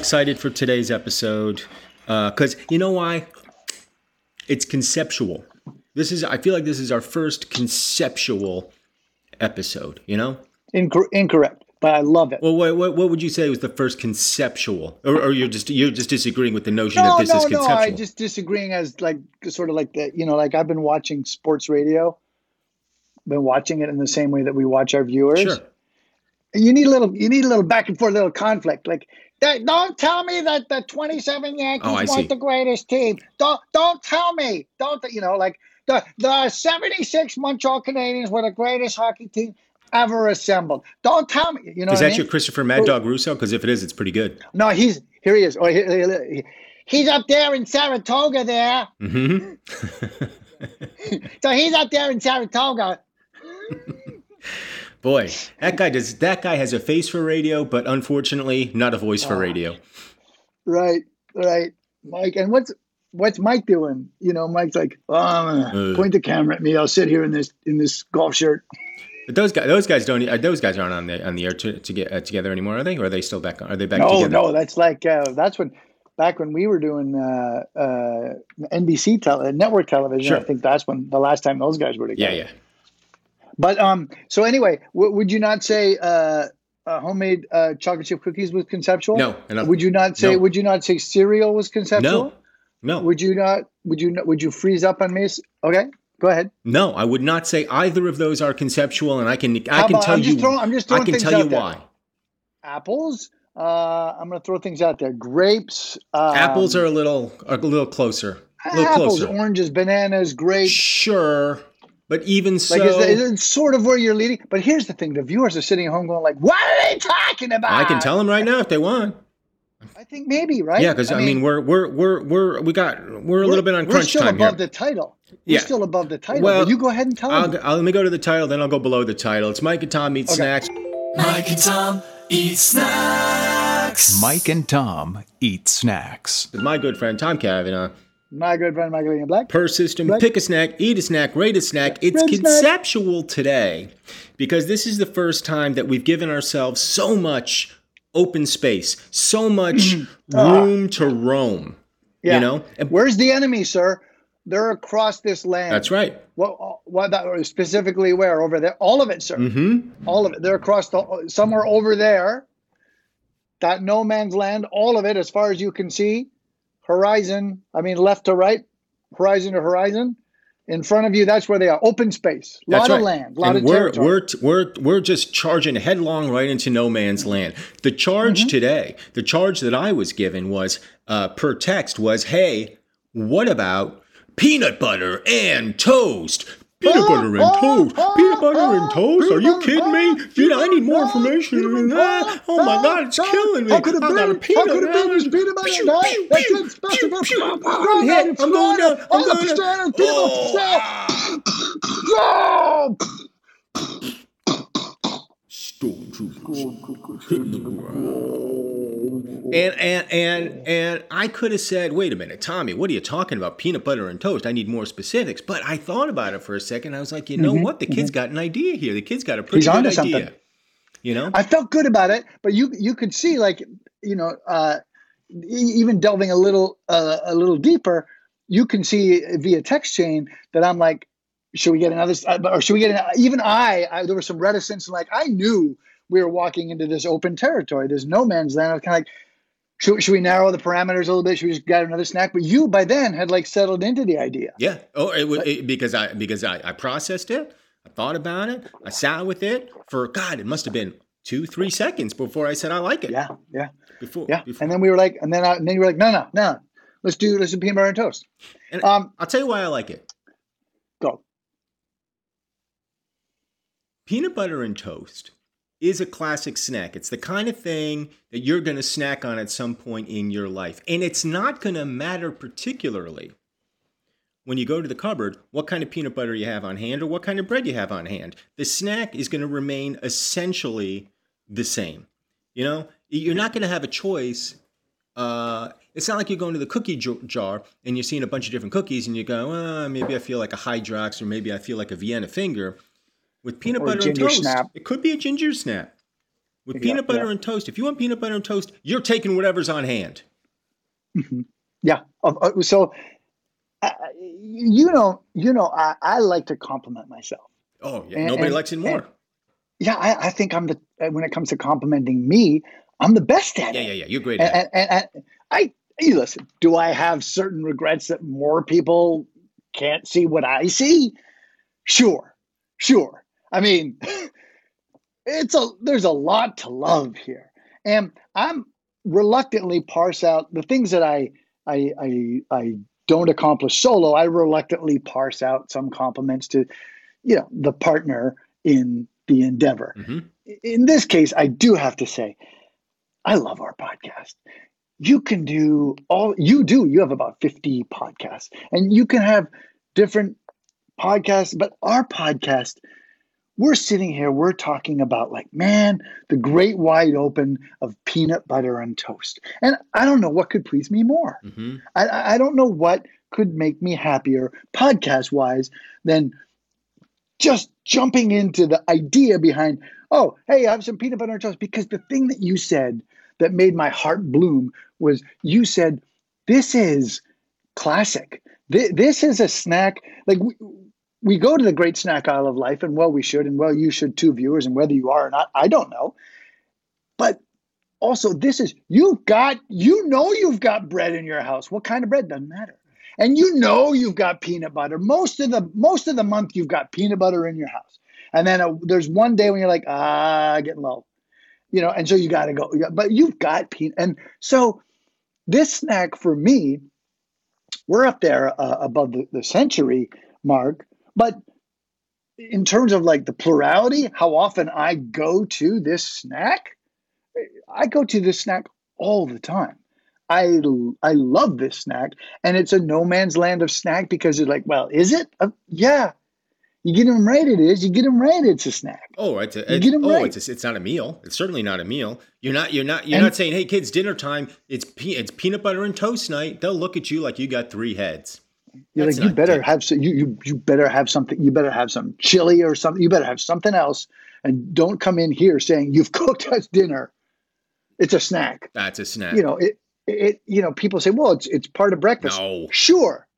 Excited for today's episode uh, because you know why? It's conceptual. This is I feel like this is our first conceptual episode. You know? Incor- incorrect, but I love it. Well, what, what, what would you say was the first conceptual, or, or you're just you're just disagreeing with the notion no, that this no, is no. conceptual? I just disagreeing as like sort of like the you know like I've been watching sports radio, been watching it in the same way that we watch our viewers. sure. You need a little, you need a little back and forth, little conflict. Like, that, don't tell me that the 27 Yankees Oh, weren't the greatest team. Don't, don't tell me. Don't, you know, like the the 76 Montreal Canadiens were the greatest hockey team ever assembled. Don't tell me. You know, Is what I that your? Christopher Mad Dog Russo? Because if it is, it's pretty good. No, he's here. He is. Oh, he- he- he- he's up there in Saratoga. There. hmm So he's up there in Saratoga. Boy, that guy does. That guy has a face for radio, but unfortunately, not a voice for radio. Right, right, Mike. And what's what's Mike doing? You know, Mike's like, oh, Uh. point the camera at me. I'll sit here in this in this golf shirt. But those guys, those guys don't. Uh, those guys aren't on the on the air to, to get uh, together anymore, are they? Or are they still back? Are they back No, together? no, that's like uh, that's when back when we were doing uh, uh, NBC tele- network television. Sure. I think that's when the last time those guys were together. Yeah, yeah. But um, so anyway, w- would you not say uh, uh, homemade uh, chocolate chip cookies was conceptual? No. Would you not say? No. Would you not say cereal was conceptual? No, no, Would you not? Would you? not- Would you freeze up on me? Okay, go ahead. no. I would not say either of those are conceptual, and I can I How can about- tell I'm just you. throwing- I'm just I can tell you there. why. Apples. Uh, I'm going to throw things out there. Grapes. Um, Apples are a little are a little closer. A little apples, closer. oranges, bananas, grapes. Sure, but even so, Like, is, that- is it sort of where you're leading? But here's the thing: the viewers are sitting at home going, like, "What are they talking about?" I can tell them right now if they want. I think maybe right. Yeah, because I, mean, we're we're we're we're we got we're a little bit on we're crunch still time above here. the title. We're Yeah. still above the title. Well, but you go ahead and tell I'll, them. I'll, let me go to the title, then I'll go below the title. It's Mike and Tom eat snacks. Mike and Tom eat snacks. Mike and Tom eat snacks. With my good friend Tom Cavanagh. My good friend Michael Ian Black. Per system, Right. pick a snack, eat a snack, rate a snack. It's a snack. conceptual today because this is the first time that we've given ourselves so much open space, so much room to roam. Yeah. You know, And- Where's the enemy, sir? They're across this land. that's right. What? What? That specifically where? Over there? All of it, sir. Mm-hmm. All of it. They're across the somewhere over there. That no man's land. All of it, as far as you can see, horizon. I mean, left to right, horizon to horizon. In front of you, that's where they are. Open space. A lot That's of right. land. A lot and of we're, territory. we're, we're, we're just charging headlong right into no man's land. The charge Mm-hmm. today, the charge that I was given was uh, per text was, hey, what about peanut butter and toast? Peanut butter and oh, oh, toast. Oh, peanut butter and toast? Are you kidding me? Dude, I need more information than that. Oh my God, it's killing me. How could it I got a peanut could it be? There's peanut butter in that. Pew, That's pew, it. Special- pew, pew. Go I'm ahead. here. I'm going down. I'm Oh, going the down. standard peanut Oh. butter. Go! And and and and I could have said, wait a minute, Tommy, what are you talking about? Peanut butter and toast. I need more specifics. But I thought about it for a second. I was like, you know what? The kid's got an idea here. The kid's got a pretty Mm-hmm. He's good idea. something. You know? I felt good about it, but you you could see like you know uh, even delving a little uh, a little deeper, you can see via text chain that I'm like, should we get another uh, or should we get an, even I, I there was some reticence and like I knew we were walking into this open territory, this no man's land. I was kind of like. Should, should we narrow the parameters a little bit? Should we just get another snack? But you by then had like settled into the idea. Yeah. Oh, it, wa- it, because I because I, I processed it. I thought about it. I sat with it for God. It must have been two, three seconds before I said I like it. Yeah, yeah, Before, yeah. before. And then we were like, and then I, and then you were like, no, no, no, let's do let's do peanut butter and toast. And Um, I'll tell you why I like it. go. Peanut butter and toast is a classic snack. It's the kind of thing that you're going to snack on at some point in your life. And it's not going to matter particularly when you go to the cupboard what kind of peanut butter you have on hand or what kind of bread you have on hand. The snack is going to remain essentially the same. You know, you're not going to have a choice. Uh, it's not like you're going to the cookie jar and you're seeing a bunch of different cookies and you go, uh, maybe I feel like a Hydrox or maybe I feel like a Vienna finger. With peanut Or butter and toast, snap. it could be a ginger snap. With Yeah, peanut butter yeah. and toast, if you want peanut butter and toast, you're taking whatever's on hand. Yeah. Uh, So, uh, you know, you know, I, I like to compliment myself. Oh, yeah. And- Nobody and- likes it more. and- Yeah, I, I think I'm the uh, when it comes to complimenting me, I'm the best at yeah, it. yeah, yeah. Yeah. You're great at it. And, and, and I, you listen. Do I have certain regrets that more people can't see what I see? Sure, sure. I mean, it's a there's a lot to love here, and I'm reluctantly parse out the things that I I I, I don't accomplish solo. I reluctantly parse out some compliments to, you know, the partner in the endeavor. Mhm. In this case, I do have to say, I love our podcast. You can do all you do. You have about 50 podcasts, and you can have different podcasts, but our podcast, we're sitting here, we're talking about like, man, the great wide open of peanut butter and toast. And I don't know what could please me more. hmm I- I, don't know what could make me happier podcast wise than just jumping into the idea behind, oh, hey, I have some peanut butter and toast. Because the thing that you said that made my heart bloom was you said, this is classic. Th- This is a snack. Like we, we go to the great snack aisle of life, and well, we should, and well, you should too, viewers, and whether you are or not, I don't know. But also, this is you've got you know you've got bread in your house. What kind of bread doesn't matter, and you know you've got peanut butter. Most of the most of the month, you've got peanut butter in your house, and then uh there's one day when you're like, ah, getting low, you know, and so you got to go. But you've got peanut, and so this snack for me, we're up there uh, above the, the century mark, but in terms of like the plurality, how often I go to this snack, I go to this snack all the time. I, I love this snack, and it's a no man's land of snack because it's like, well, is it? Uh, yeah, you get them right, it is. You get them right, it's a snack. Oh, it's a, You it's, get 'em oh, right. it's a, it's not a meal. It's certainly not a meal. You're not you're not you're And- not saying, "Hey kids, dinner time. It's pe- it's peanut butter and toast night." They'll look at you like you got three heads. You're That's like, you better good. have some, you, you you better have something. You better have some chili or something. You better have something else, and don't come in here saying you've cooked us dinner. It's a snack. That's a snack. You know it. It you know people say, well, it's it's part of breakfast. no, Sure,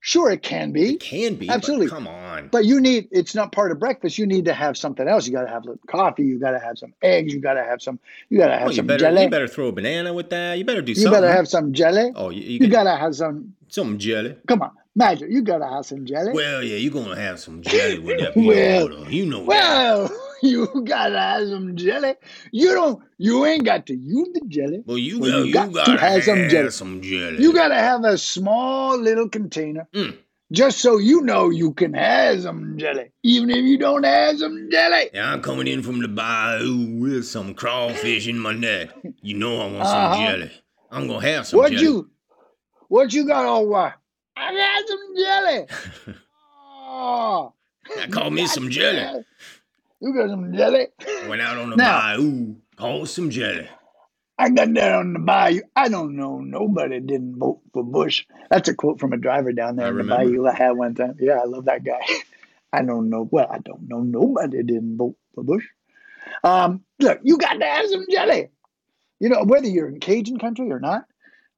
sure it can be, it can be. Absolutely. Come on. but you need. It's not part of breakfast. You need to have something else. You got to have coffee. You got to have some eggs. You got to have some. You got to have Oh, some better jelly. you better throw a banana with that. You better do You something. better have some jelly. Oh, you, you, You got to have some. some jelly. Come on, Magic. You got to have some jelly. Well, yeah, you're gonna have some jelly with that Well, butter. You know that. Well, you gotta have some jelly. You don't. You ain't got to use the jelly. Well, you, Well, you you got gotta to have some jelly. some jelly. You gotta have a small little container, Mm. just so you know you can have some jelly, even if you don't have some jelly. Yeah, I'm coming in from the bayou with some crawfish in my net. You know I want Uh-huh. some jelly. I'm gonna have some What jelly. you? What you got all right? I got some jelly. Oh, I call me some jelly. You got some jelly? Went out on the Now- bayou, called some jelly. I got that on the bayou. I don't know nobody didn't vote for Bush. That's a quote from a driver down there I in the bayou I had one time. Yeah, I love that guy. I don't know. Well, I don't know nobody didn't vote for Bush. Um, look, you got to have some jelly. You know, whether you're in Cajun country or not,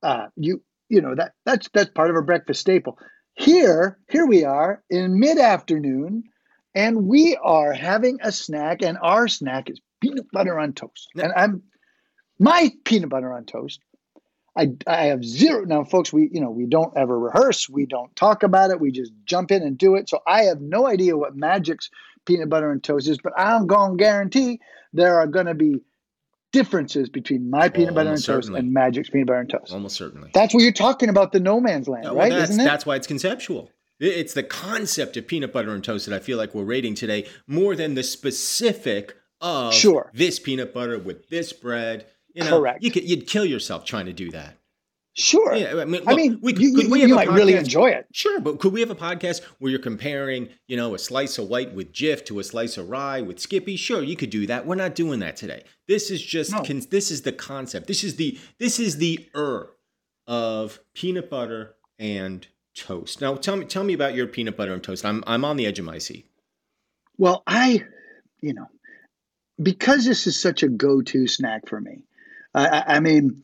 uh, you you know that that's that's part of a breakfast staple. Here, here we are in mid afternoon, and we are having a snack, and our snack is peanut butter on toast. And I'm my peanut butter on toast. I, I have zero now, folks. We you know we don't ever rehearse. We don't talk about it. We just jump in and do it. So I have no idea what Magic's peanut butter and toast is, but I'm going to guarantee there are going to be differences between my peanut butter and almost toast and Magic's peanut butter and toast. Almost certainly. That's what you're talking about the no man's land, well, right? that's, Isn't it? that's why it's conceptual. It's the concept of peanut butter and toast that I feel like we're rating today more than the specific of Sure. this peanut butter with this bread. You know, Correct. You could, you'd kill yourself trying to do that. Sure. Yeah, I mean, I mean, we- you, could you- we have you might really enjoy it. Sure, but could we have a podcast where you're comparing, you know, a slice of white with Jif to a slice of rye with Skippy? Sure, you could do that. We're not doing that today. This is just No. con- this is the concept. This is the this is the er of peanut butter and toast. Now, tell me tell me about your peanut butter and toast. I'm I'm on the edge of my seat. Well, I, you know, because this is such a go-to snack for me. I, I, I mean,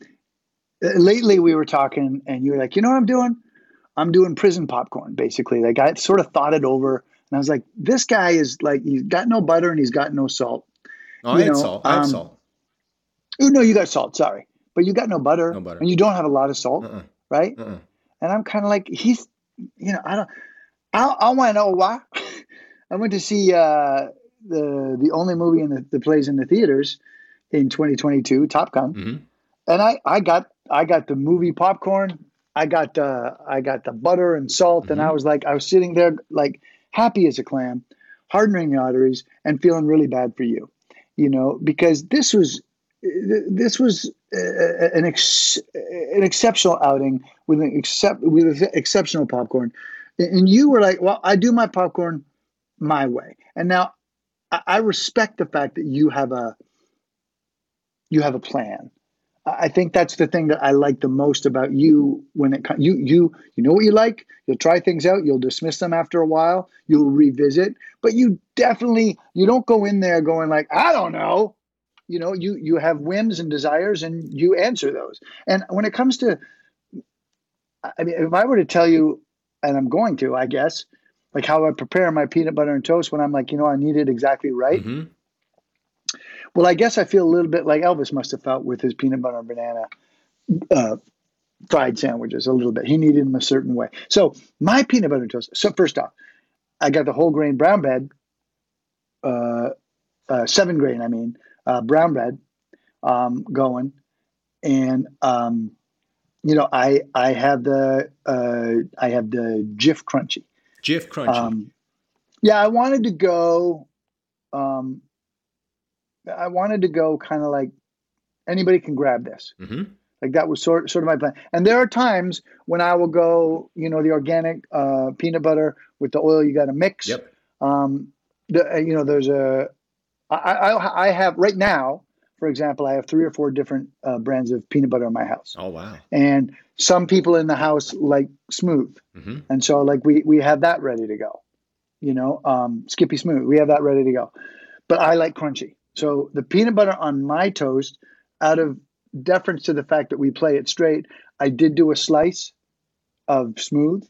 lately we were talking, and you were like, you know what I'm doing? I'm doing prison popcorn, basically. Like I sort of thought it over, and I was like, this guy is like, he's got no butter and he's got no salt. Oh, I You had salt. I um, salt. Oh no, you got salt. Sorry, but you got no butter, No butter. and you don't have a lot of salt, Uh-uh. right? Uh-uh. And I'm kind of like, he's, you know, I don't, I, I want to know why. I went to see uh, the the only movie in the, that plays in the theaters in 2022, Top Gun, Mhm. and I I got I got the movie popcorn. I got uh, I got the butter and salt, and I was like, I was sitting there like happy as a clam, hardening the arteries, and feeling really bad for you, you know, because this was this was uh, an ex, an exceptional outing with an except with exceptional popcorn, and you were like, well, I do my popcorn my way, and now I I respect the fact that you have a you have a plan. I think that's the thing that I like the most about you when it comes. You you you know what you like. You'll try things out. You'll dismiss them after a while. You'll revisit, but you definitely you don't go in there going like I don't know. You know you you have whims and desires and you answer those. And when it comes to, I mean, if I were to tell you, and I'm going to, I guess, like how I prepare my peanut butter and toast when I'm like, you know, I need it exactly right. Mhm. Well, I guess I feel a little bit like Elvis must have felt with his peanut butter and banana uh, fried sandwiches a little bit. He needed them a certain way. So my peanut butter and toast. So first off, I got the whole grain brown bread, uh, uh, seven grain, I mean, uh, brown bread um, going, and um, you know, I I have the uh, I have the Jif Crunchy. Jif Crunchy. Um, yeah, I wanted to go. Um, I wanted to go kind of like anybody can grab this. hmm Like that was sort sort of my plan. And there are times when I will go, you know, the organic uh, peanut butter with the oil you got to mix. Yep. Um, the, uh, you know, there's a. I, I I have right now, for example, I have three or four different uh, brands of peanut butter in my house, Oh wow. and some people in the house like smooth. hmm And so like we we have that ready to go. You know, um, Skippy Smooth, we have that ready to go. But I like crunchy. So the peanut butter on my toast, out of deference to the fact that we play it straight, I did do a slice of smooth,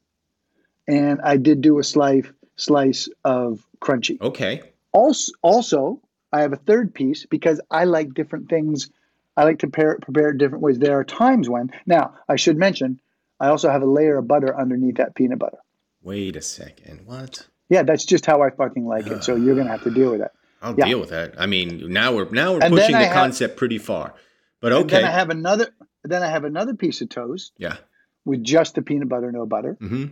and I did do a slice slice of crunchy. Okay. Also, also I have a third piece because I like different things. I like to prepare, prepare it different ways. There are times when now I should mention I also have a layer of butter underneath that peanut butter. Wait a second. What? Yeah, that's just how I fucking like it. So you're gonna have to deal with it. I'll Yeah. deal with that. I mean, now we're now we're And pushing the have- concept pretty far. But okay. then I have another. Then I have another piece of toast yeah. with just the peanut butter, no butter. hmm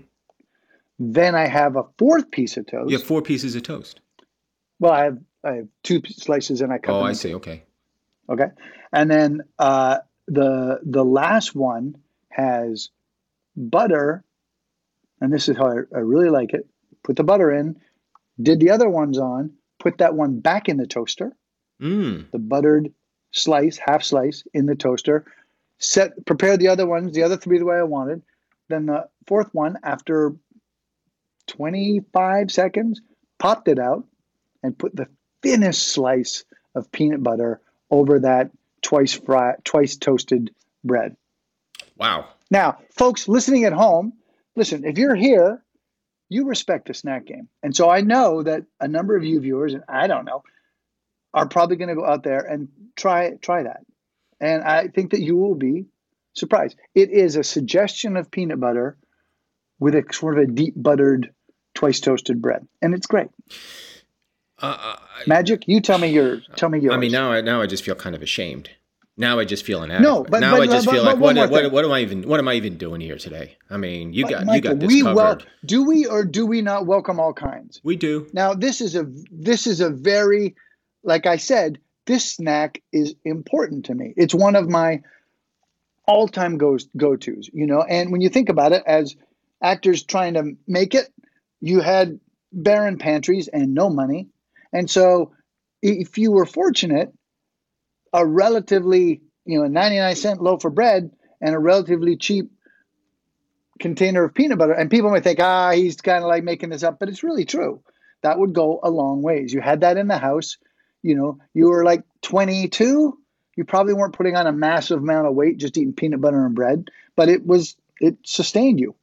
Then I have a fourth piece of toast. You have four pieces of toast. Well, I have I have two slices and I cut Oh. I see. two. Okay. Okay, and then uh, the the last one has butter, and this is how I, I really like it. Put the butter in, did the other ones on, put that one back in the toaster, Mm. the buttered slice, half slice in the toaster. Set prepare the other ones, the other three the way I wanted. Then the fourth one, after 25 seconds, popped it out and put the thinnest slice of peanut butter over that twice fried, twice toasted bread. Wow. Now, folks listening at home, listen, if you're here, you respect the snack game. And so I know that a number of you viewers, and I don't know, are probably going to go out there and try try that. And I think that you will be surprised. It is a suggestion of peanut butter with a sort of a deep buttered, twice toasted bread, and it's great. Uh, Magic, you tell me your tell me yours. I mean, now I now I just feel kind of ashamed. Now I just feel inadequate. No, but- now but- I just but- feel like what, what, what am I even what am I even doing here today? I mean, you got you got this we covered. wel- do we or do we not welcome all kinds? we do. Now this is a this is a very like I said, this snack is important to me. It's one of my all-time go go-tos, you know. And when you think about it as actors trying to make it, you had barren pantries and no money. And so if you were fortunate, a relatively, you know, 99 cent loaf of bread and a relatively cheap container of peanut butter. And people might think, ah, he's kind of like making this up, but it's really true. That would go a long ways. You had that in the house. You know, you were like 22. You probably weren't putting on a massive amount of weight just eating peanut butter and bread, but it was, it sustained you.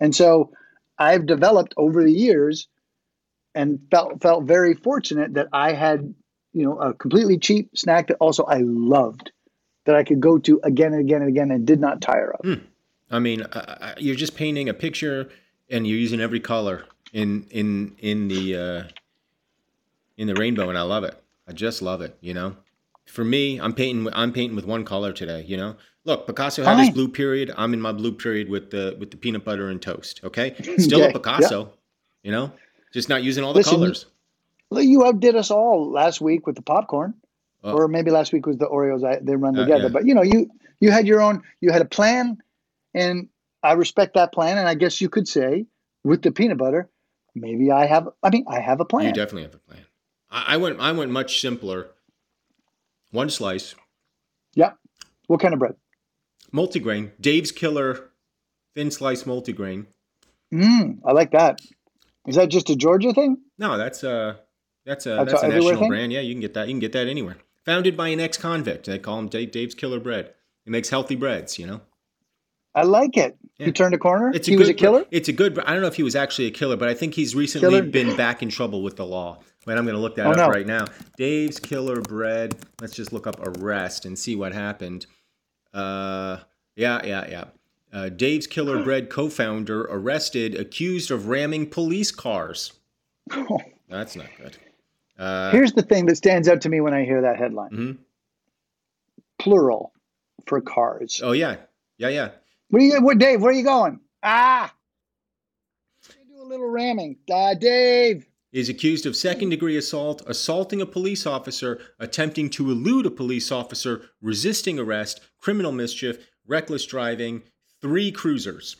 And so I've developed over the years and felt felt very fortunate that I had, you know, a completely cheap snack that also I loved that I could go to again and again and again and did not tire of. I mean, uh, you're just painting a picture, and you're using every color in in in the uh, in the rainbow, and I love it. I just love it. You know, for me, I'm painting. I'm painting with one color today. You know, look, Picasso had his blue period. I'm in my blue period with the with the peanut butter and toast. Okay, still a Picasso. You know, just not using all the Listen, colors. Well, You outdid us all last week with the popcorn, Oh. or maybe last week was the Oreos. I, they run Uh, together, yeah. but you know, you you had your own. You had a plan, and I respect that plan. And I guess you could say with the peanut butter, maybe I have. I mean, I have a plan. You definitely have a plan. I, I went. I went much simpler. One slice, yeah. What kind of bread? multigrain. Dave's Killer, thin slice multigrain. Mm, I like that. Is that just a Georgia thing? No, that's a that's a That's that's, a national thing? brand. Yeah, you can get that. You can get that anywhere. Founded by an ex-convict. They call him Dave, Dave's Killer Bread. He makes healthy breads. You know, I like it. Yeah. He turned a corner. it's he a was good a killer. It's a good. I don't know if he was actually a killer, but I think he's recently Killer? been back in trouble with the law. Wait, I'm going to look that Oh, up no. right now. Dave's Killer Bread. Let's just look up arrest and see what happened. Uh, yeah, yeah, yeah. Uh, Dave's Killer Bread co-founder arrested, accused of ramming police cars. That's not good. Uh, Here's the thing that stands out to me when I hear that headline. Mhm. Plural for cars. oh yeah, yeah, yeah. Where you, what, Dave? Where are you going? Ah, Let me do a little ramming. Uh, Dave. is accused of second degree assault, assaulting a police officer, attempting to elude a police officer, resisting arrest, criminal mischief, reckless driving, three cruisers.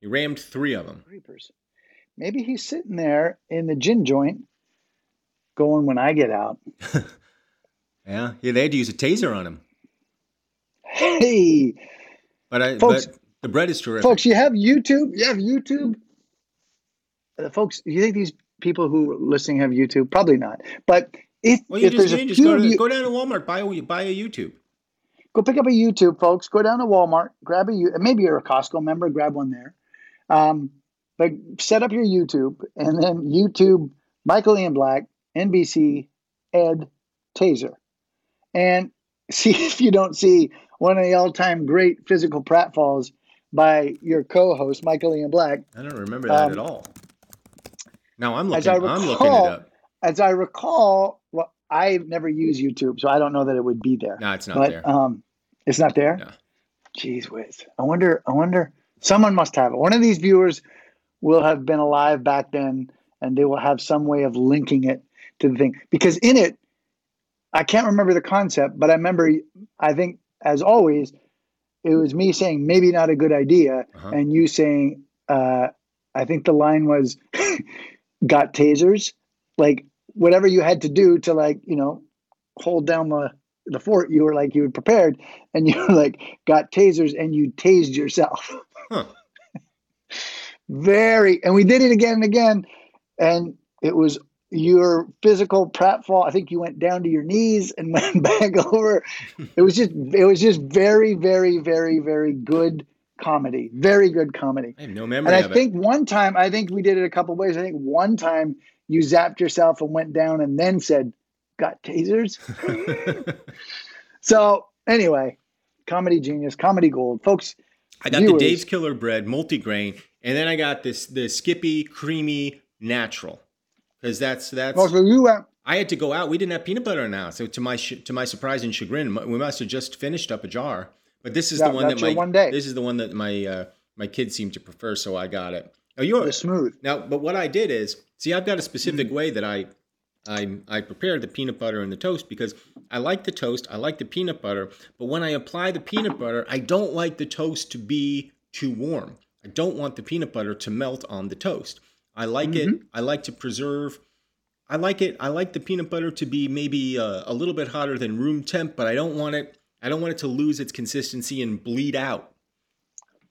He rammed three of them. Creepers. Maybe he's sitting there in the gin joint, going when I get out. Yeah, yeah, they had to use a taser on him. Hey, But I, Folks- but the bread is terrific. folks, you have YouTube. You have YouTube. Uh, folks, you think these people who are listening have YouTube? Probably not. But if, well, you if just, there's you a just go, to, you, go down to Walmart, buy a, buy a YouTube. go pick up a YouTube, folks. Go down to Walmart, grab a maybe you're a Costco member, grab one there. Um, but set up your YouTube and then YouTube Michael Ian Black, NBC, Ed, Taser, and see if you don't see one of the all-time great physical pratfalls by your co-host Michael Ian Black. I don't remember that Um, at all. Now I'm looking. I I'm looking it recall- up. As I recall, well, I've never used YouTube, so I don't know that it would be there. No, it's not but there. um, it's not there. No. Jeez whiz. I wonder. I wonder. Someone must have it. One of these viewers will have been alive back then, and they will have some way of linking it to the thing. Because in it, I can't remember the concept, but I remember. I think, as always, it was me saying maybe not a good idea, Uh-huh. and you saying, uh, I think the line was, "Got tasers." Like whatever you had to do to like you know hold down the the fort, you were like you were prepared, and you were like got tasers and you tased yourself. Huh. Very, and we did it again and again, and it was your physical pratfall. I think you went down to your knees and went back over. It was just, it was just very, very, very, very good comedy. Very good comedy. I have no memory And I think one time, I think we did it a couple ways. I think one time you zapped yourself and went down and then said, "Got tasers." So anyway, Comedy Genius, Comedy Gold, folks. I got viewers- the Dave's Killer Bread multigrain, and then I got this the Skippy Creamy Natural because that's that's. Oh, so you. I had to go out. We didn't have peanut butter now, so to my sh- to my surprise and chagrin, we must have just finished up a jar. But this is Yeah, the one that my one day. this is the one that my uh, my kids seem to prefer, so I got it. Oh, you're The smooth. now, but what I did is, see, I've got a Mm. specific way that I, I, I prepare the peanut butter and the toast because I like the toast, I like the peanut butter, but when I apply the peanut butter, I don't like the toast to be too warm. I don't want the peanut butter to melt on the toast. I like it. Mm-hmm. I like to preserve. I like it. I like the peanut butter to be maybe uh, a little bit hotter than room temp, but I don't want it. I don't want it to lose its consistency and bleed out.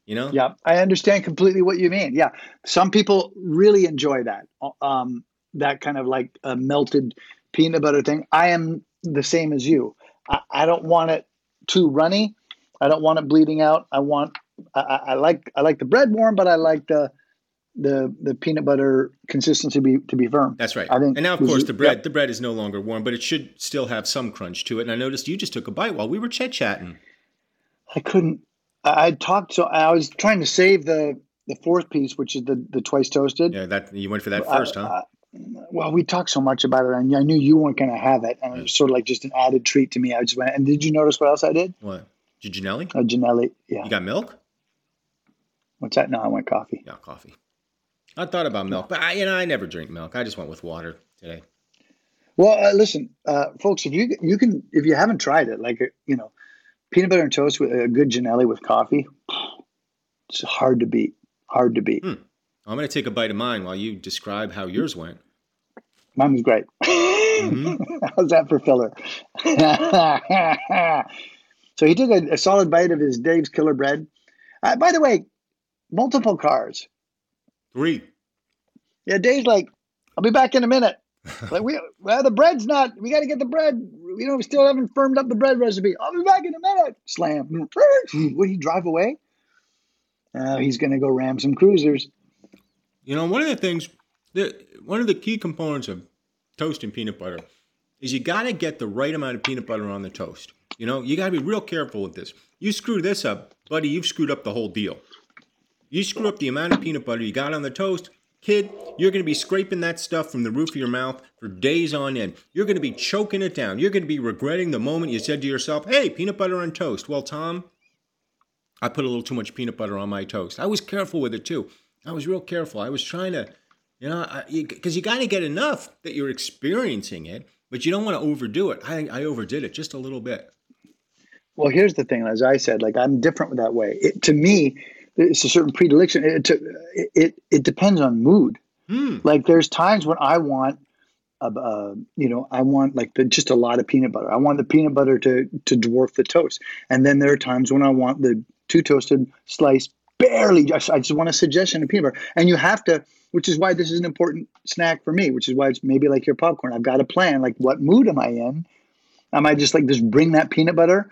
You know? Yeah, I understand completely what you mean. Yeah, some people really enjoy that. Um, that kind of like a melted peanut butter thing. I am the same as you. I, I don't want it too runny. I don't want it bleeding out. I want. I I like. I like the bread warm, but I like the the the peanut butter consistency to be to be firm. That's right. I think and now, of course, is- the bread the bread is no longer warm, but it should still have some crunch to it. And I noticed you just took a bite while we were chit chatting. I couldn't. I I talked so I was trying to save the the fourth piece, which is the the twice toasted. Yeah, that you went for that I- first, huh? I- well, we talked so much about it, and I knew you weren't going to have it, and it was sort of like just an added treat to me. I just went. And did you notice what else I did? what? Gianelli? A uh, Janelli. Yeah. You got milk? What's that? No, I went coffee. Yeah, coffee. I thought about milk, but I, you know, I never drink milk. I just went with water today. Well, uh, listen, uh, folks, if you you can if you haven't tried it, like uh, you know, peanut butter and toast with a good Janelli with coffee, it's hard to beat. Hard to beat. Hmm. I'm going to take a bite of mine while you describe how yours went. Mine was great. Mm-hmm. How's that for filler? so he took a, a solid bite of his Dave's Killer Bread. Uh, by the way, multiple cars. Three. Yeah, Dave's like, I'll be back in a minute. Like we, well, the bread's not. We got to get the bread. You know, we still haven't firmed up the bread recipe. I'll be back in a minute. Slam. Would he drive away? Uh, he's going to go ram some cruisers. You know, one of the things, the, one of the key components of toast and peanut butter is you got to get the right amount of peanut butter on the toast. You know, you got to be real careful with this. You screw this up, buddy, you've screwed up the whole deal. You screw up the amount of peanut butter you got on the toast, kid, you're going to be scraping that stuff from the roof of your mouth for days on end. You're going to be choking it down. You're going to be regretting the moment you said to yourself, hey, peanut butter on toast. Well, Tom, I put a little too much peanut butter on my toast. I was careful with it too. I was real careful. I was trying to, you know, because you, got to get enough that you're experiencing it, but you don't want to overdo it. I, I overdid it just a little bit. Well, here's the thing. As I said, like I'm different that way. It, to me, it's a certain predilection. It, it, it it depends on mood. Hmm. Like there's times when I want, uh, you know, I want like the, just a lot of peanut butter. I want the peanut butter to to dwarf the toast. And then there are times when I want the two toasted slice barely. Just, I just want a suggestion of peanut butter. And you have to, which is why this is an important snack for me. Which is why it's maybe like your popcorn. I've got a plan. Like what mood am I in? Am I just like just bring that peanut butter?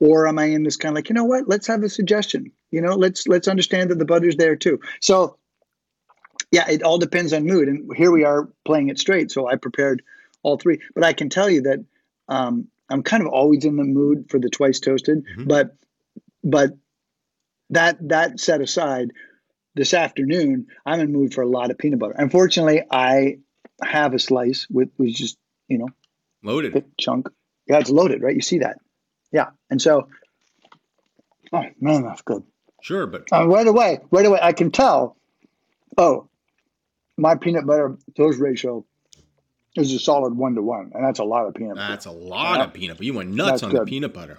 or am I in this kind of like, you know what? Let's have a suggestion. You know, let's let's understand that the butter's there too. So, yeah, it all depends on mood. And here we are playing it straight. So I prepared all three. But I can tell you that um, I'm kind of always in the mood for the twice toasted. Mhm. But but that that set aside, this afternoon I'm in mood for a lot of peanut butter. Unfortunately, I have a slice with was just you know Loaded. thick chunk. Yeah, it's loaded, right? You see that? Yeah, and so, oh man, that's good. Sure, but Uh, right away, right away, I can tell. Oh, my peanut butter toast ratio is a solid one to one, and that's a lot of peanut butter. that's a lot of peanut butter. You went nuts That's on the peanut butter.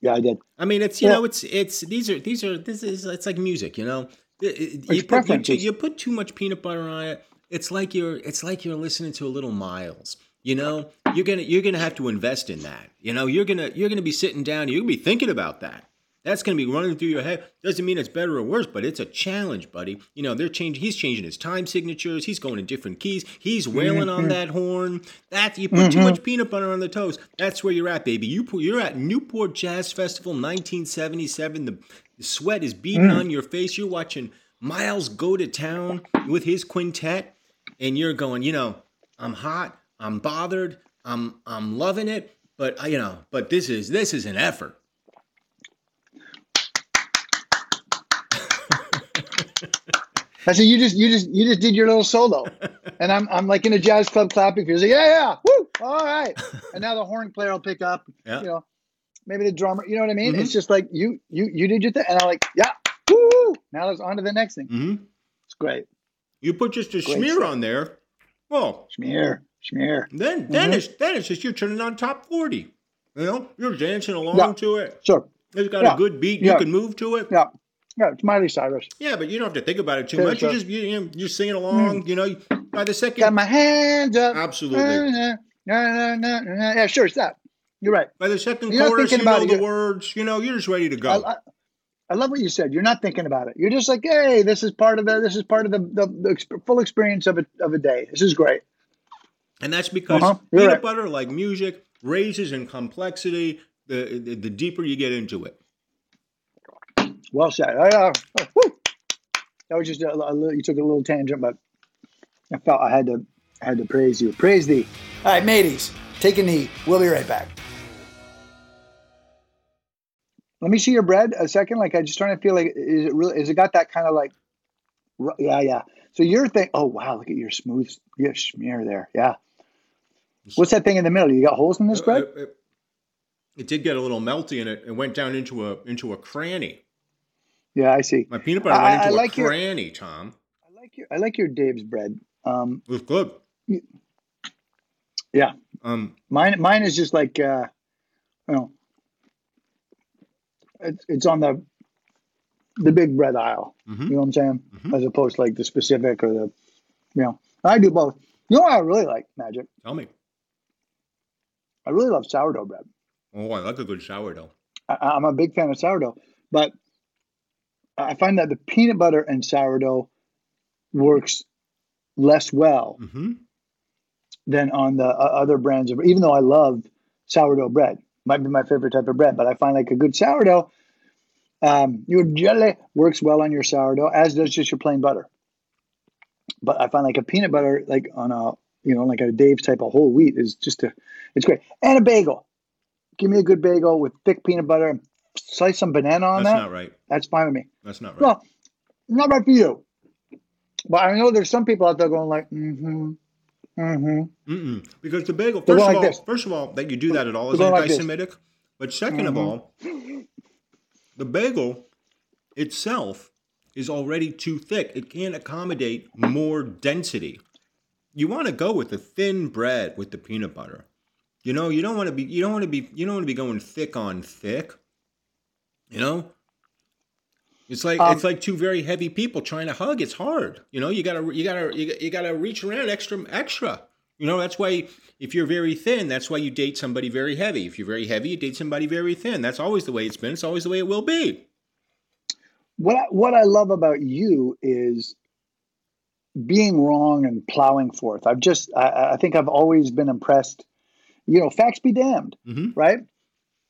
Yeah, I did. I mean, it's you Yeah. know, it's it's these are these are this is it's like music, you know. It- You put, you, you put too much peanut butter on it. It's like you're it's like you're listening to a little Miles. You know, you're gonna you're gonna have to invest in that. You know, you're gonna you're gonna be sitting down. You're gonna be thinking about that. That's gonna be running through your head. Doesn't mean it's better or worse, but it's a challenge, buddy. You know, they're changing. He's changing his time signatures. He's going to different keys. He's wailing on mm-hmm. that horn. That you put too mm-hmm. much peanut butter on the toast. That's where you're at, baby. You put, you're at Newport Jazz Festival, 1977. The, the sweat is beating mm. on your face. You're watching Miles go to town with his quintet, and you're going. You know, I'm hot. I'm bothered. I'm I'm loving it. But uh, you know, but this is this is an effort. I said, you just, you just, you just did your little solo, and I'm, I'm like in a jazz club clapping. He's like, yeah, yeah, woo, all right. And now the horn player will pick up. Yeah. You know, maybe the drummer. You know what I mean? Mhm. It's just like you, you, you did your thing, and I'm like, yeah, woo. Now it's on to the next thing. hmm It's great. You put just a Great smear stuff. on there. Well, smear, smear. then then Mhm. it's then it's just you're turning on top forty. You know, you're dancing along Yeah. to it. Sure. It's got Yeah. a good beat. Yeah. You can move to it. Yeah. Yeah. It's Miley Cyrus. Yeah, but you don't have to think about it too much. You sure. just you, you you're singing along. You know, by the second, Got my hands up. Absolutely. Na, na, na. Yeah, sure. Stop. You're right. by the second You're not chorus, you about know it, the words. You know, you're just ready to go. I, I, I love what you said. You're not thinking about it. You're just like, hey, this is part of the this is part of the the, the full experience of a of a day. This is great. And that's because Uh-huh, peanut right. butter, like music, raises in complexity the the deeper you get into it. Well said. I, uh. That was just a, a little. You took a little tangent, but I felt I had to I had to praise you. Praise thee. All right, mateys, take a knee. We'll be right back. Let me see your bread a second. Like I just trying to feel like is it really is it got that kind of like yeah yeah. So you're thinking, oh wow, look at your smooth your smear there. Yeah. What's that thing in the middle? You got holes in this bread? It, it- it did get a little melty and it, it went down into a into a cranny. Yeah, I see. My peanut butter I- went I into like a your- cranny, Tom. I like your I like your Dave's bread. Um, It was good. yeah, Um, mine mine is just like uh, you know, it's it's on the the big bread aisle. Mhm. You know what I'm saying? Mhm. As opposed to like the specific or the, you know, I do both. You know what I really like, Magic? tell me. I really love sourdough bread. Oh, I like a good sourdough. I, I'm a big fan of sourdough, but I find that the peanut butter and sourdough works less well Mm-hmm. than on the uh, other brands of. Even though I love sourdough bread, might be my favorite type of bread, but I find like a good sourdough. Um, your jelly works well on your sourdough, as does just your plain butter. But I find like a peanut butter, like on a you know like a Dave's type of whole wheat, is just a it's great. And a bagel. Give me a good bagel with thick peanut butter and slice some banana on That's that. That's not right. That's fine with me. That's not right. Well, not right for you. But I know there's some people out there going like, mm-hmm, mm-hmm. Mm-mm. Because the bagel, first of going all, this. first of all, that you do that at all is going like anti-Semitic. But 2nd of Mhm. all, the bagel itself is already too thick. It can't accommodate more density. You want to go with the thin bread with the peanut butter. You know, you don't want to be you don't want to be you don't want to be going thick on thick. You know? It's like Um, it's like two very heavy people trying to hug. It's hard. You know, you gotta you gotta you, gotta- you gotta reach around extra extra. You know, that's why if you're very thin, that's why you date somebody very heavy. If you're very heavy, you date somebody very thin. That's always the way it's been. It's always the way it will be. What I, what I love about you is being wrong and plowing forth. I've just I, I think I've always been impressed. You know, facts be damned, hmm right?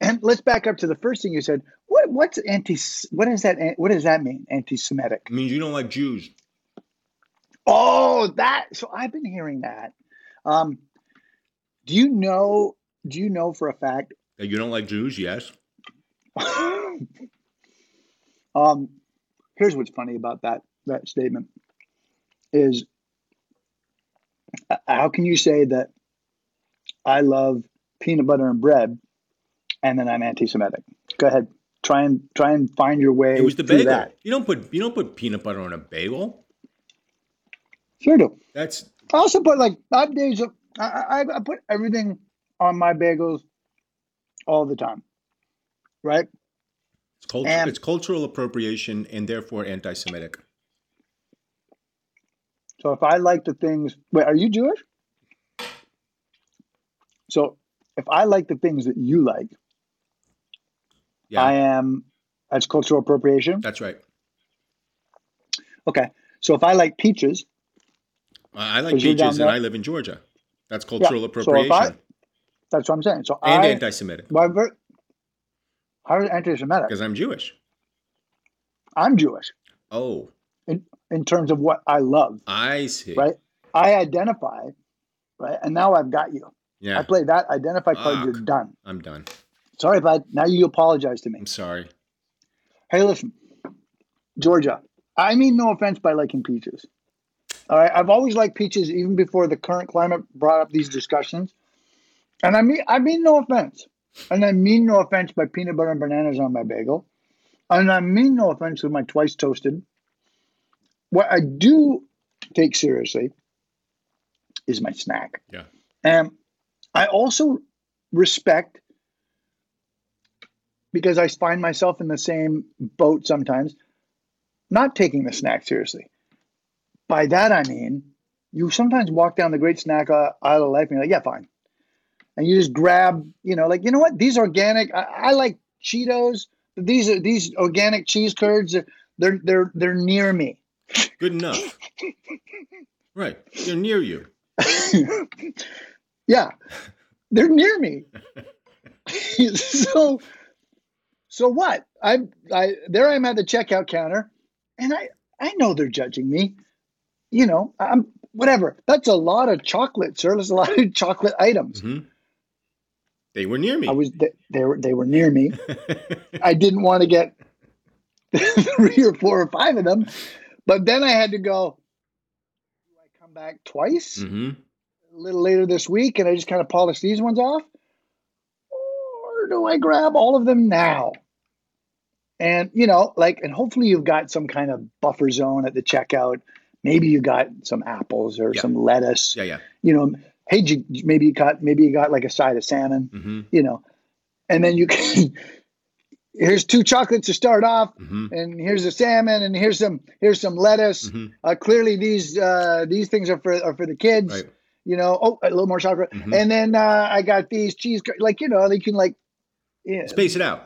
And let's back up to the first thing you said. What what's anti? What is that? What does that mean? Anti-Semitic. It means you don't like Jews. Oh, that. So I've been hearing that. Um, do you know? Do you know for a fact? That you don't like Jews, yes. um, here's what's funny about that that statement is uh, how can you say that I love peanut butter and bread, and then I'm anti-Semitic? Go ahead, try and try and find your way. It was the bagel. That. You don't put you don't put peanut butter on a bagel. Sure do. That's I also put like odd days of I, I, I put everything on my bagels all the time, right? it's, And- it's cultural appropriation and therefore anti-Semitic. So if I like the things, wait, are you Jewish? So if I like the things that you like, Yeah, I am. That's cultural appropriation. that's right. Okay. So if I like peaches, I I like 'Cause you're down peaches, and. I live in Georgia. That's cultural so if I- appropriation that's what I'm saying. So and I, anti-Semitic why how is it anti-Semitic? because I'm Jewish. I'm Jewish Oh, in, in terms of what I love, I see. right? I identify, right? And now I've got you. Yeah. I play that identify card. You're done. I'm done. Sorry, bud. Now you apologize to me. I'm sorry. Hey, listen, Georgia, I mean no offense by liking peaches. All right, I've always liked peaches even before the current climate brought up these discussions. And I mean I mean no offense. And I mean no offense by peanut butter and bananas on my bagel. And I mean no offense with my twice toasted. What I do take seriously is my snack. Yeah. And I also respect because I find myself in the same boat sometimes, not taking the snack seriously. By that I mean, you sometimes walk down the great snack aisle of life and you're like, yeah, fine. And you just grab, you know, like, you know what? These organic, I, I like Cheetos. But these are these organic cheese curds. They're they're they're near me. Good enough. right. They're near you. yeah, they're near me. so, so what? I, I, there I'm at the checkout counter, and I, I know they're judging me. You know, I'm whatever. That's a lot of chocolate, sir. There's a lot of chocolate items. Mhm. They were near me. I was, they, they were, they were near me. I didn't want to get three or four or five of them, but then I had to go. Do I come back twice? hmm a little later this week and I just kind of polish these ones off? Or do I grab all of them now? And, you know, like, and hopefully you've got some kind of buffer zone at the checkout. Maybe you got some apples or Yeah. some lettuce. Yeah, yeah. You know, hey, you- maybe you got maybe you got like a side of salmon. hmm You know, and then you can. Here's two chocolates to start off, hmm and here's a salmon, and here's some here's some lettuce. Mhm. Uh, clearly, these uh, these things are for are for the kids Right. you know, oh, a little more chocolate. Mhm. And then uh, I got these cheese, like, you know, they can like, yeah, Space it out.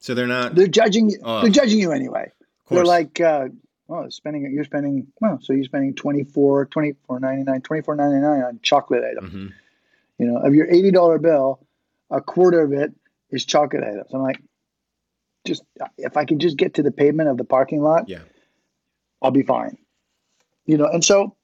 So they're not. they're judging, Oh. they're judging you anyway. They're like, uh, oh, spending, you're spending, well, so you're spending 24, 24, 99, 24, 99 on chocolate items. Mhm. You know, of your $80 bill, a quarter of it is chocolate items. I'm like, just, if I could just get to the pavement of the parking lot, Yeah. I'll be fine. You know, and so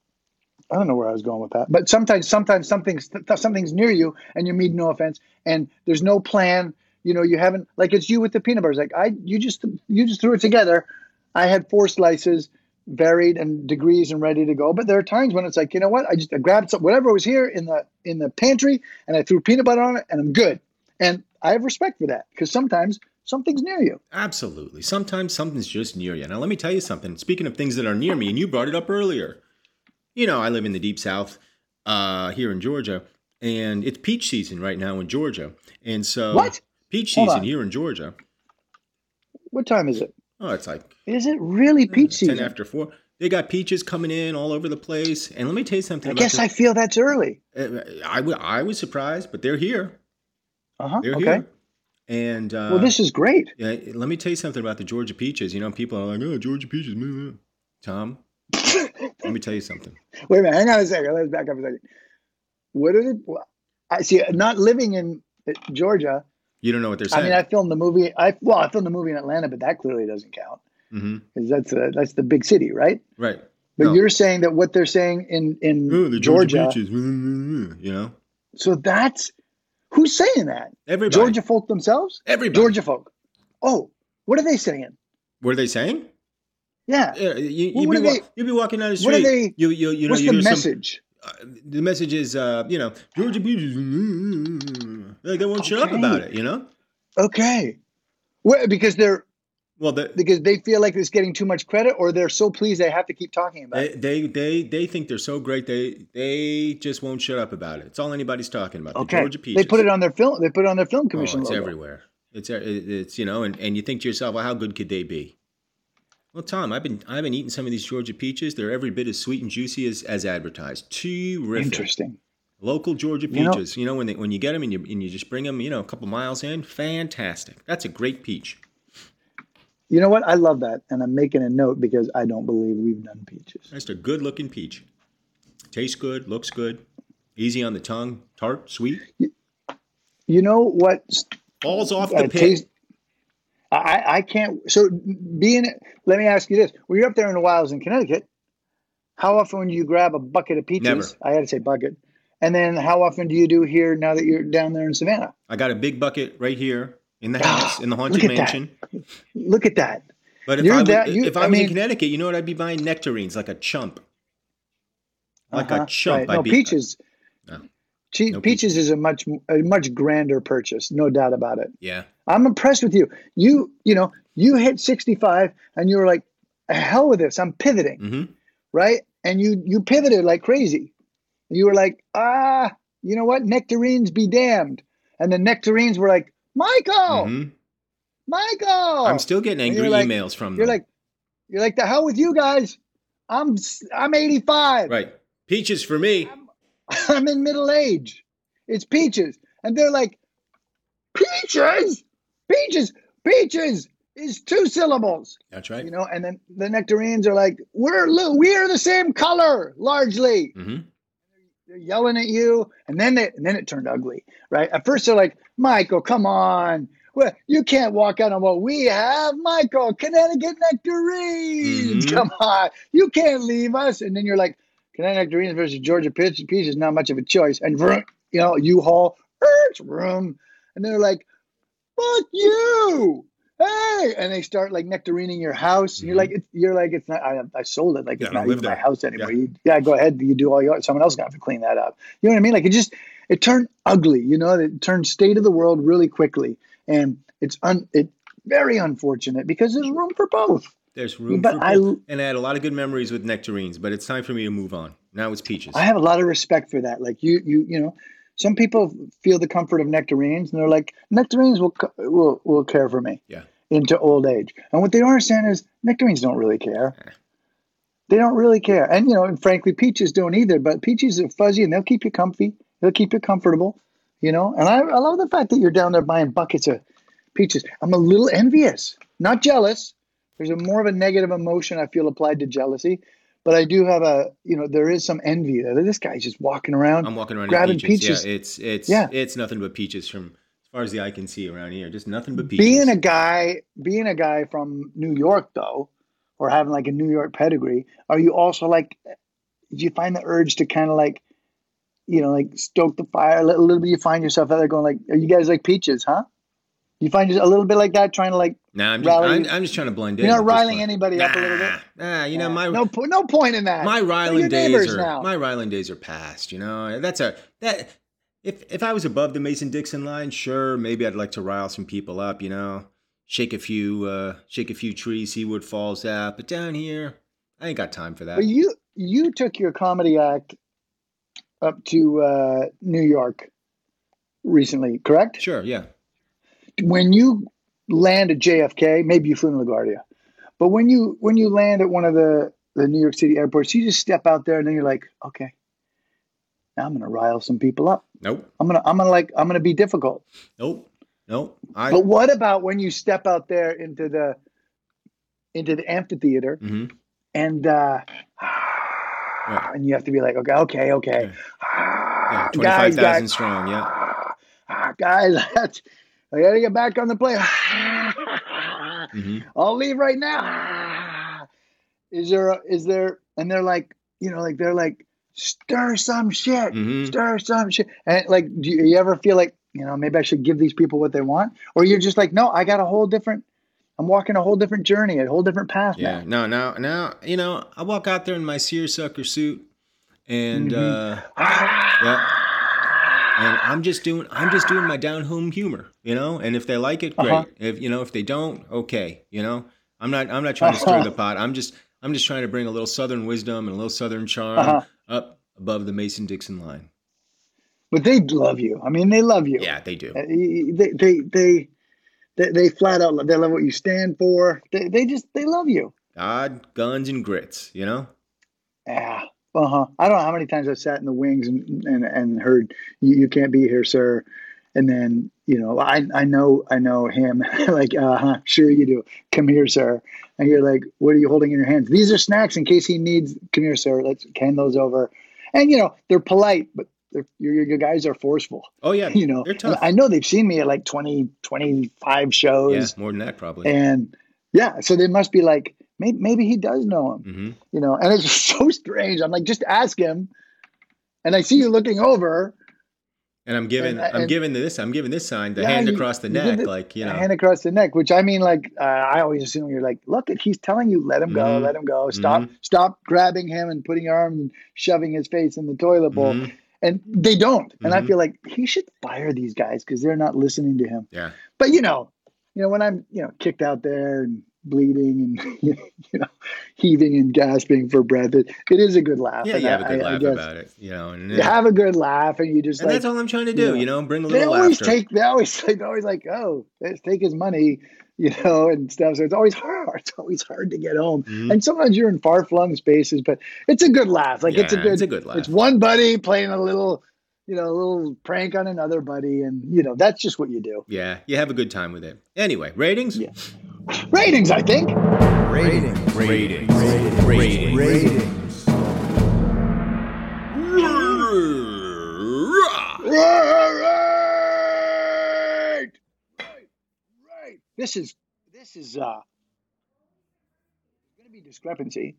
I don't know where I was going with that, but sometimes, sometimes something's something's near you, and you mean no offense, and there's no plan. You know, you haven't like it's you with the peanut butters. Like I, you just you just threw it together. I had four slices, varied and degrees, and ready to go. But there are times when it's like, you know what? I just I grabbed some, whatever was here in the in the pantry, and I threw peanut butter on it, and I'm good. And I have respect for that because sometimes something's near you. Absolutely. Sometimes something's just near you. Now, let me tell you something. Speaking of things that are near me, and you brought it up earlier. You know, I live in the deep south uh, here in Georgia, and it's peach season right now in Georgia. And so, What? Peach Hold season on. here in Georgia. What time is it? Oh, it's like Is it really peach 10 season? after 4. They got peaches coming in all over the place. And let me tell you something I about guess this. I feel that's early. Uh, I, w- I was surprised, but they're here. Uh huh. They're Okay. here. And uh, Well, this is great. Yeah, let me tell you something about the Georgia peaches. You know, people are like, "Oh, Georgia peaches." blah, blah." Tom, let me tell you something. Wait a minute. Hang on a second. Let's back up a second. What are the? I see. Not living in uh, Georgia. You don't know what they're saying. I mean, I filmed the movie. I well, I filmed the movie in Atlanta, but that clearly doesn't count hmm because that's a, that's the big city, right? Right. But No. you're saying that what they're saying in in Oh, the Georgia. Georgia, You know, So that's who's saying that? everybody. Georgia folk themselves. Everybody. Georgia folk. Oh, what are they saying? What are they saying? Yeah. Yeah, you, Well, you'd, what be wa- they- be walking down the street. what are they- you, you, you know, What's you the hear some- message? uh, the message is, uh, you know, Georgia peaches. Like they won't shut up about it. You know. Okay. Well, because they're Well, the, because they feel like it's getting too much credit, or they're so pleased they have to keep talking about it. They, they they they think they're so great they they just won't shut up about it. It's all anybody's talking about. The Okay. Georgia peaches. They put it on their film. They put it on their film Oh, commission it's logo. everywhere. It's it's you know, and, and you think to yourself, well, how good could they be? Well, Tom, I've been I've been eating some of these Georgia peaches. They're every bit as sweet and juicy as, as advertised. Terrific. Interesting. Local Georgia You know- peaches. You know, when they, when you get them and you and you just bring them, you know, a couple miles in, fantastic. That's a great peach. You know what? I love that, and I'm making a note because I don't believe we've done peaches. That's a good looking peach. Tastes good, looks good, easy on the tongue, tart, sweet. You know what? Falls off the taste. I I can't. So being, let me ask you this: When you're up there in the wilds in Connecticut, how often do you grab a bucket of peaches? Never. I had to say bucket. And then how often do you do here now that you're down there in Savannah? I got a big bucket right here in the house, in the Look haunted that. mansion. Look at that. But if You're I was, that- you- if I, I was in Connecticut, you know what? I'd be buying nectarines like a chump. Like Uh-huh, a chump. right. No, I'd be, peaches. No. Che- No peaches is a much a much grander purchase, no doubt about it. Yeah. I'm impressed with you. You you know you hit 65 and you were like, hell with this. I'm pivoting, hmm right? And you you pivoted like crazy. You were like, ah, you know what? Nectarines be damned. And the nectarines were like, Michael, hmm Michael. I'm still getting angry like- emails from You're them. like, you're like the hell with you guys. I'm I'm 85. right. Peaches for me. I'm in middle age. It's peaches. And they're like, peaches, peaches, peaches is two syllables, That's right. you know. And then the nectarines are like, we're we're the same color largely. hmm They're yelling at you, and then they, and then it turned ugly, right? At first they're like, Michael, come on. Well, you can't walk out on what we have, Michael. Connecticut nectarines, Mhm. come on. You can't leave us. And then you're like, Connecticut nectarines versus Georgia peach, peach is not much of a choice. And vroom, you know, U-Haul, room, and they're like, fuck you. Hey, and they start like nectarining your house. And you're like, mm-hmm. it's, you're like, it's not. I, I sold it. Like Yeah, it's not even my house anymore. Yeah. You, yeah, go ahead. You do all your. Someone else gonna to clean that up. You know what I mean? Like it just, it turned ugly. You know, it turned state of the world really quickly, and it's un, it very unfortunate because there's room for both. There's room But for I- both. And I had a lot of good memories with nectarines, but it's time for me to move on. Now it's peaches. I have a lot of respect for that. Like you, you, you know, some people feel the comfort of nectarines, and they're like, nectarines will will will care for me. Yeah. Into old age, and what they don't understand is nectarines don't really care. They don't really care, and you know, and frankly, peaches don't either. But peaches are fuzzy, and they'll keep you comfy. They'll keep you comfortable. You know, and I, I love the fact that you're down there buying buckets of peaches. I'm a little envious, not jealous. There's a more of a negative emotion I feel applied to jealousy, but I do have a, you know, there is some envy there. This guy's just walking around. I'm walking around grabbing peaches. peaches. Yeah, it's it's Yeah. it's nothing but peaches from as far as the eye can see around here. Just nothing but peaches. being a guy, being a guy from New York though, or having like a New York pedigree, are you also like, do you find the urge to kind of like, you know, like stoke the fire a little, little bit? You find yourself out there going like, are you guys like peaches, huh? You find yourself a little bit like that, trying to like, Nah, I'm just, rally- I'm, I'm just trying to blend in. you're not riling anybody up a little bit. Nah, nah, you know my no, no point in that. my riling days are now. my riling days are past. You know that's a that if if I was above the Mason Dixon line, sure, maybe I'd like to rile some people up. You know, shake a few uh shake a few trees, see what falls out. But down here, I ain't got time for that. But you you took your comedy act up to uh, New York recently, correct? Sure, yeah. When you land at JFK, maybe you flew in LaGuardia, but when you when you land at one of the the New York City airports, you just step out there and then you're like, okay, now I'm gonna rile some people up. Nope, I'm gonna I'm gonna like I'm gonna be difficult. nope, nope. I But what about when you step out there into the into the amphitheater Mhm. and uh, Yeah. and you have to be like, okay, okay, okay. yeah, twenty guys, five thousand strong. Yeah. ah, guys, that's, I gotta get back on the plane. hmm I'll leave right now. Is there, a, is there, and they're like, you know, like they're like, stir some shit, Mhm. stir some shit. And like, do you, you ever feel like, you know, maybe I should give these people what they want? Or you're just like, no, I got a whole different, I'm walking a whole different journey, a whole different path Yeah. now. No, now, now, you know, I walk out there in my seersucker suit, and Mm-hmm. uh, yeah, and I'm just doing, I'm just doing my down home humor, you know. And if they like it, great. Uh-huh. If you know, if they don't, okay, you know. I'm not, I'm not trying to stir the pot. I'm just, I'm just trying to bring a little Southern wisdom and a little Southern charm Uh-huh. up above the Mason Dixon line. But they love you. I mean, they love you. Yeah, they do. Uh, They, they, they, they, they flat out, they love what you stand for. They, they just, they love you. God, guns, and grits, you know. Yeah. Uh huh. I don't know how many times I've sat in the wings and and, and heard you, you can't be here, sir. And then you know I I know I know him. Like uh huh sure you do. Come here sir. And you're like what are you holding in your hands? These are snacks in case he needs come here sir let's hand those over. And you know they're polite but they're, your, your guys are forceful. Oh yeah, you know. I know they've seen me at like 20 25 yeah, shows more than that probably. and yeah so they must be like maybe, maybe he does know him hmm you know, and it's so strange. I'm like, just ask him. And I see you looking over, And I'm giving, And- I'm and- giving this, I'm giving this sign, the Yeah, hand across the you neck, like you know. hand across the neck. Which I mean, like uh, I always assume you're like, look at he's telling you, let him go, Mhm. let him go, stop, Mhm. stop grabbing him and putting your arms and shoving his face in the toilet bowl. Mhm. And they don't. And I Mhm. feel like he should fire these guys because they're not listening to him. Yeah. But you know, you know when I'm you know kicked out there and bleeding and you know heaving and gasping for breath, it, it is a good laugh. Yeah, And you have a I- good I- I laugh guess about it, you know. And, You have a good laugh, and you just and like that's all I'm trying to you do, know, you know, bring a they little always laughter. take they always they always like oh let's take his money you know and stuff so it's always hard it's always hard to get home Mhm. and sometimes you're in far-flung spaces but it's a good laugh like it's a good it's a good laugh. it's one buddy playing a little you know a little prank on another buddy and you know that's just what you do yeah, you have a good time with it. Anyway, ratings. Yeah. Ratings i think Ratings. Ratings. Ratings. Ratings. right right right this is this is uh going to be discrepancy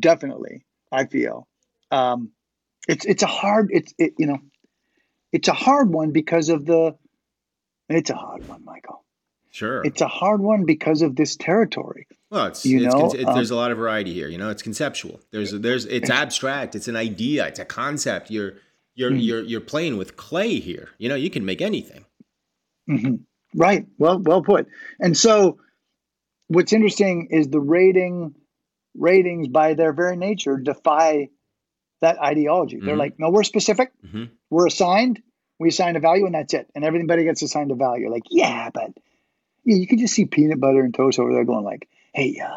definitely i feel um it's it's a hard it's it you know it's a hard one because of the it's a hard one michael Sure. it's a hard one because of this territory Well, it's, You it's, know, con- it, um, there's a lot of variety here. You know, it's conceptual. There's there's it's abstract. It's an idea. It's a concept. You're you're Hmm. you're you're playing with clay here. You know, you can make anything. hmm Right. Well, well put. And so, what's interesting is the rating ratings, by their very nature, defy that ideology. They're Mhm. like, no, we're specific. Mhm. We're assigned. We assign a value, and that's it. And everybody gets assigned a value. Like, yeah, but yeah, you can just see peanut butter and toast over there going like, hey, uh,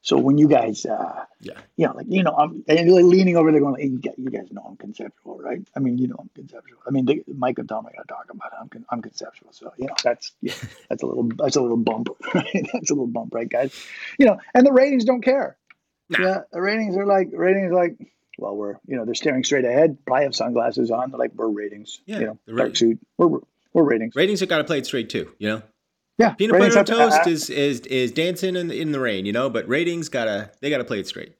so when you guys, uh, Yeah. you know, like you know, I'm and like leaning over there going, like, hey, you guys, you guys know I'm conceptual, right? I mean, you know, I'm conceptual. I mean, they, Mike and Tom, I got to talk about it. I'm, con- I'm conceptual, so you know, that's yeah, that's a little that's a little bump, right? That's a little bump, right, guys? You know, and the ratings don't care. Nah. Yeah, the ratings are like ratings are like. Well, we're you know they're staring straight ahead. Probably have sunglasses on. They're like we're ratings. Yeah, you know, dark suit. We're we're ratings. Ratings have got to play it straight too. You know, Yeah, peanut butter and toast uh, is is is dancing in the, in the rain. You know, but ratings gotta they gotta play it straight.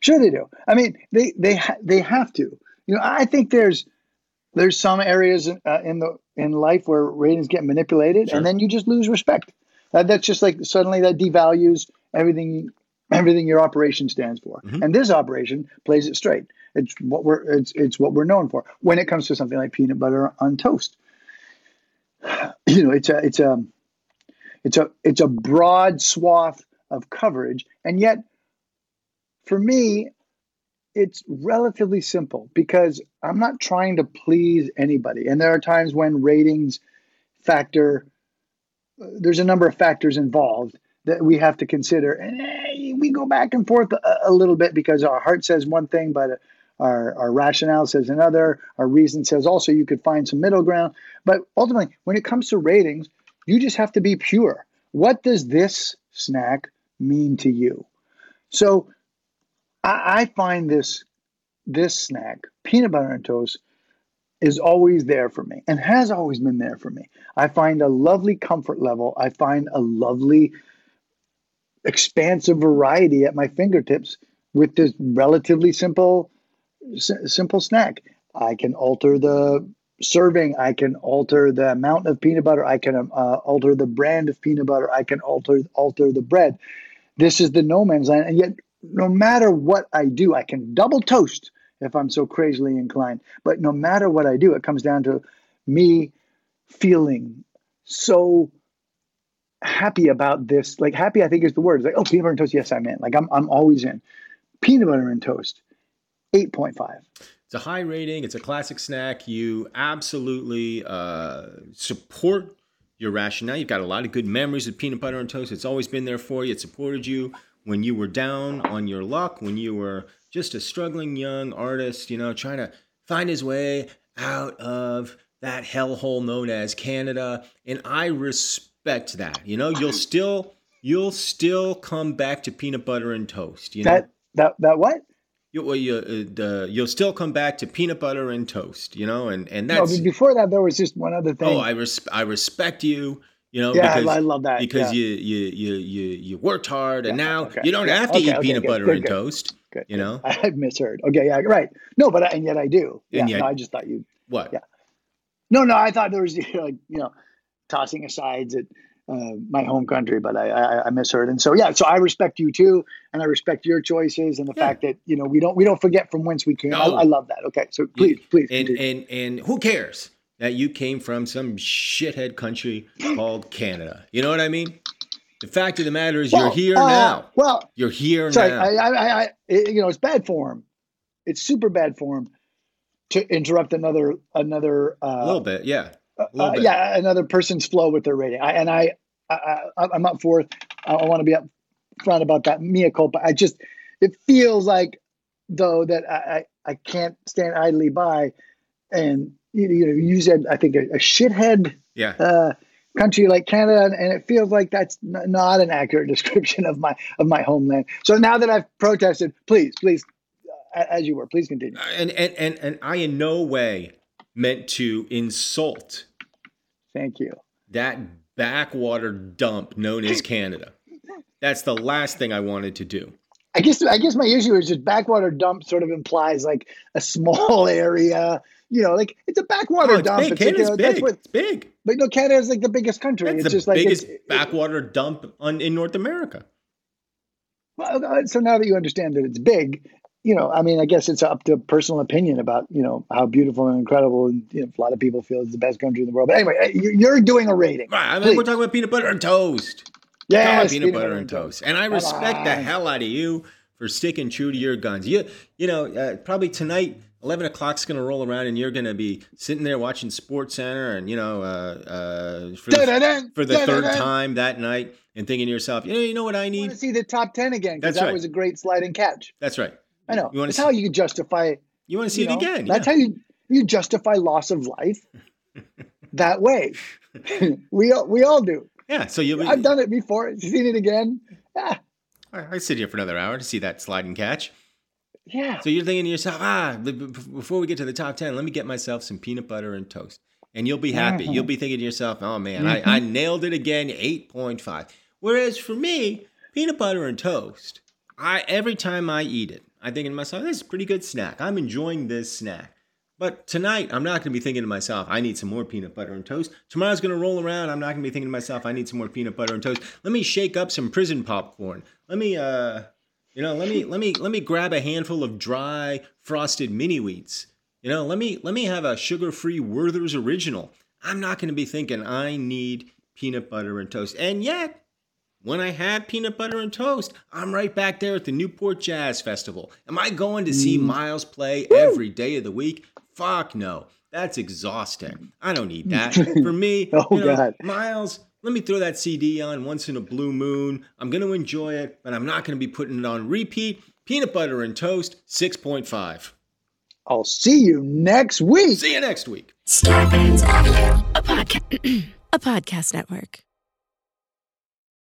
Sure, they do. I mean, they they ha- they have to. You know, I think there's there's some areas in, uh, in the in life where ratings get manipulated, Sure. and then you just lose respect. That, that's just like suddenly that devalues everything everything your operation stands for. Mhm. And this operation plays it straight. It's what we're it's it's what we're known for when it comes to something like peanut butter on toast. You know, it's a it's a it's a it's a broad swath of coverage, and yet for me, it's relatively simple because I'm not trying to please anybody. And there are times when ratings factor, there's a number of factors involved that we have to consider. And eh, we go back and forth a, a little bit because our heart says one thing, but our, our rationale says another. Our reason says also you could find some middle ground. But ultimately, when it comes to ratings, you just have to be pure. What does this snack mean to you? So I, I find this this snack, peanut butter and toast, is always there for me and has always been there for me. I find a lovely comfort level. I find a lovely expansive variety at my fingertips with this relatively simple s- simple snack. I can alter the serving. I can alter the amount of peanut butter. I can uh, alter the brand of peanut butter. I can alter alter the bread. This is the no man's land, and yet no matter what I do, I can double toast if I'm so crazily inclined. But no matter what I do, it comes down to me feeling so happy about this. Like happy, I think is the word. It's like, oh, peanut butter and toast. Yes, I'm in. Like I'm, I'm always in. Peanut butter and toast, eight point five. It's a high rating. It's a classic snack. You absolutely uh, support your rationale. You've got a lot of good memories of peanut butter and toast. It's always been there for you. It supported you when you were down on your luck, when you were just a struggling young artist, you know, trying to find his way out of that hellhole known as Canada. And I respect that. You know, you'll still you'll still come back to peanut butter and toast. You know, That that that what? You, well, you, uh, the, you'll still come back to peanut butter and toast, you know, and and No, but before that, there was just one other thing. oh, I res- I respect you, you know, yeah, because I love that because yeah. you you you you you worked hard, and now okay, you don't yeah, have to okay, eat okay, peanut good, butter good, and good. toast. Good, you know? I misheard. Okay, yeah, right. No, but I, and yet I do. Yeah, yet- no, I just thought you. What? Yeah. No, no, I thought there was like you know tossing asides at uh, my home country, but I, I I misheard. And so yeah, so I respect you too, and I respect your choices and the Yeah. fact that you know we don't we don't forget from whence we came. No. I, I love that. Okay, so please, please. And continue. and and who cares that you came from some shithead country called Canada? You know what I mean? The fact of the matter is, you're here uh, now. Well, You're here sorry, now. I, I, I, it- you know, it's bad form. It's super bad form to interrupt another another uh, a little bit, yeah. Uh, yeah, another person's flow with their rating. I, and I, I, I, I'm up for it. I, I want to be up front about that. Mea culpa. I just, it feels like though that I, I, I can't stand idly by, and you, you know, you said I think a, a shithead Yeah. uh, country like Canada, and, and it feels like that's n- not an accurate description of my of my homeland. So now that I've protested, please, please, uh, as you were, please continue. And, and and and I in no way meant to insult Thank you. that backwater dump known as Canada. That's the last thing I wanted to do. I guess I guess my issue is just backwater dump sort of implies like a small area. You know, like it's a backwater Oh, dump. big. It's like, you know, that's big. what, It's big. but no, Canada is like the biggest country. That's it's the just like biggest it's, backwater dump on, in North America. Well, uh, so now that you understand that it's big, you know, I mean, I guess it's up to personal opinion about you know how beautiful and incredible, and you know, a lot of people feel it's the best country in the world. But anyway, you- you're doing a rating. Right. I mean, Please. we're talking about peanut butter and toast. Yeah, about peanut butter and toast. And I Come respect the hell out of you for sticking true to your guns. You, you know, uh, probably tonight, eleven o'clock's gonna roll around, and you're gonna be sitting there watching SportsCenter, and you know, uh, uh, for the, for the third time that night, and thinking to yourself, you know, you know what I I want need? to see the top ten again because that right. was a great sliding catch. That's right. I know. You That's see- how you justify. You want to see you it know, again? That's yeah. how you you justify loss of life that way. we all, we all do. yeah. So be. I've done it before. Seen it again. Ah, I, I sit here for another hour to see that slide and catch. yeah. So you're thinking to yourself, ah, before we get to the top 10, let me get myself some peanut butter and toast. And you'll be happy. Mm-hmm. You'll be thinking to yourself, oh man, I, I nailed it again, 8.5. Whereas for me, peanut butter and toast, I every time I eat it, I'm thinking to myself, this is a pretty good snack. I'm enjoying this snack. But tonight, I'm not going to be thinking to myself, I need some more peanut butter and toast. Tomorrow's going to roll around. I'm not going to be thinking to myself, I need some more peanut butter and toast. Let me shake up some prison popcorn. Let me, uh, you know, let me let me let me grab a handful of dry frosted mini wheats. You know, let me let me have a sugar-free Werther's original. I'm not going to be thinking I need peanut butter and toast. And yet, when I had peanut butter and toast, I'm right back there at the Newport Jazz Festival. Am I going to see mm. Miles play every day of the week? Fuck no. That's exhausting. I don't need that. For me, Oh, you know, God. Miles, let me throw that CD on once in a blue moon. I'm going to enjoy it, but I'm not going to be putting it on repeat. Peanut butter and toast, 6.5. I'll see you next week. See you next week. Scarpins Avenue, a podcast, a podcast network.